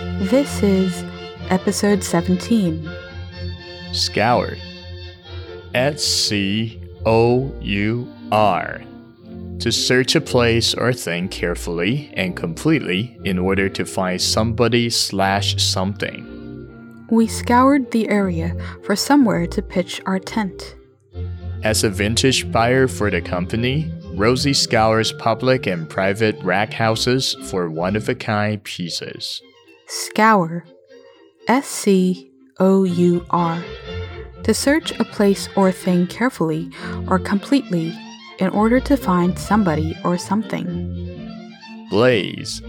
This is episode 17. Scour. S C O U R. To search a place or thing carefully and completely in order to find somebody slash something. We scoured the area for somewhere to pitch our tent. As a vintage buyer for the company, Rosie scours public and private rag houses for one of a kind pieces. Scour. S C O U R. To search a place or thing carefully or completely in order to find somebody or something. Blaze.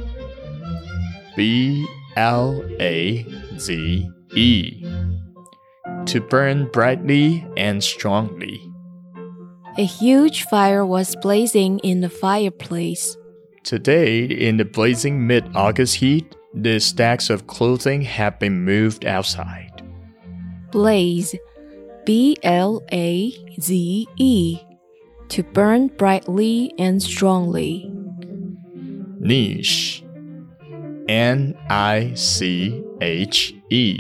B L A Z E. To burn brightly and strongly. A huge fire was blazing in the fireplace. Today, in the blazing mid August heat, the stacks of clothing have been moved outside. Blaze. B L A Z E. To burn brightly and strongly. Niche. N I C H E.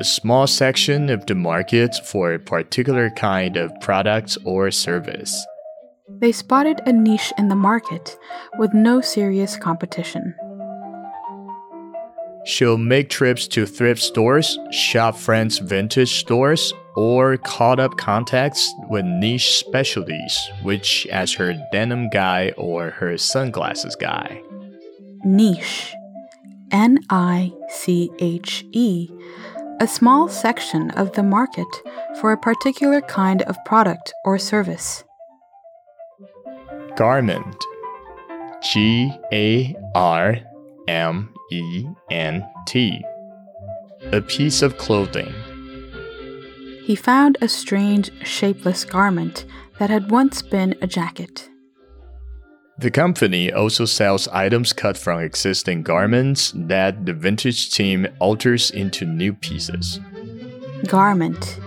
A small section of the market for a particular kind of product or service. They spotted a niche in the market with no serious competition. She'll make trips to thrift stores, shop friends' vintage stores, or call up contacts with niche specialties, which as her denim guy or her sunglasses guy. Niche. N I C H E. A small section of the market for a particular kind of product or service. Garment. G A R M E N T. A piece of clothing. He found a strange, shapeless garment that had once been a jacket. The company also sells items cut from existing garments that the vintage team alters into new pieces. Garment.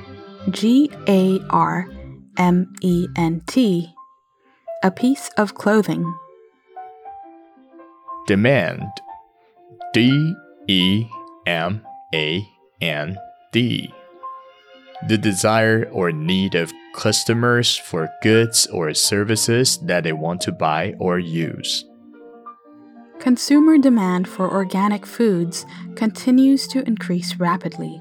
G A R M E N T. A piece of clothing. Demand. D E M A N D. The desire or need of customers for goods or services that they want to buy or use. Consumer demand for organic foods continues to increase rapidly.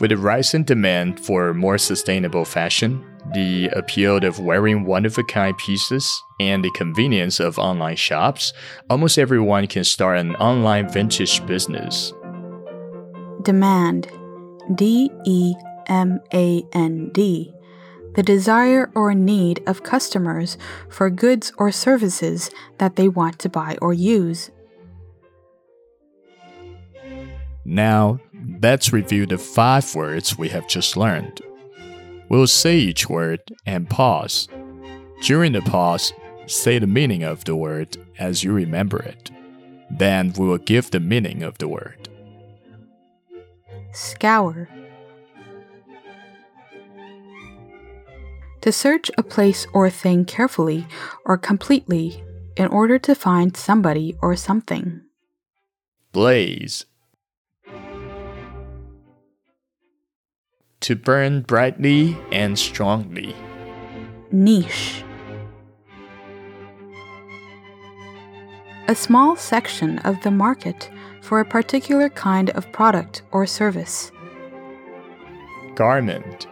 With the rise in demand for more sustainable fashion, the appeal of wearing one of a kind pieces, and the convenience of online shops, almost everyone can start an online vintage business. Demand. D E M A N D. The desire or need of customers for goods or services that they want to buy or use. Now, let's review the five words we have just learned. We'll say each word and pause. During the pause, say the meaning of the word as you remember it. Then we will give the meaning of the word. Scour. To search a place or thing carefully or completely in order to find somebody or something. Blaze. To burn brightly and strongly. Niche. A small section of the market for a particular kind of product or service. Garment.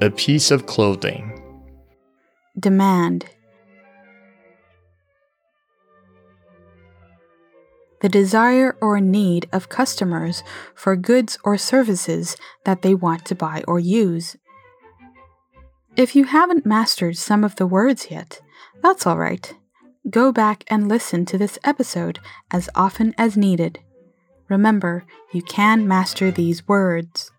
A piece of clothing. Demand. The desire or need of customers for goods or services that they want to buy or use. If you haven't mastered some of the words yet, that's all right. Go back and listen to this episode as often as needed. Remember, you can master these words.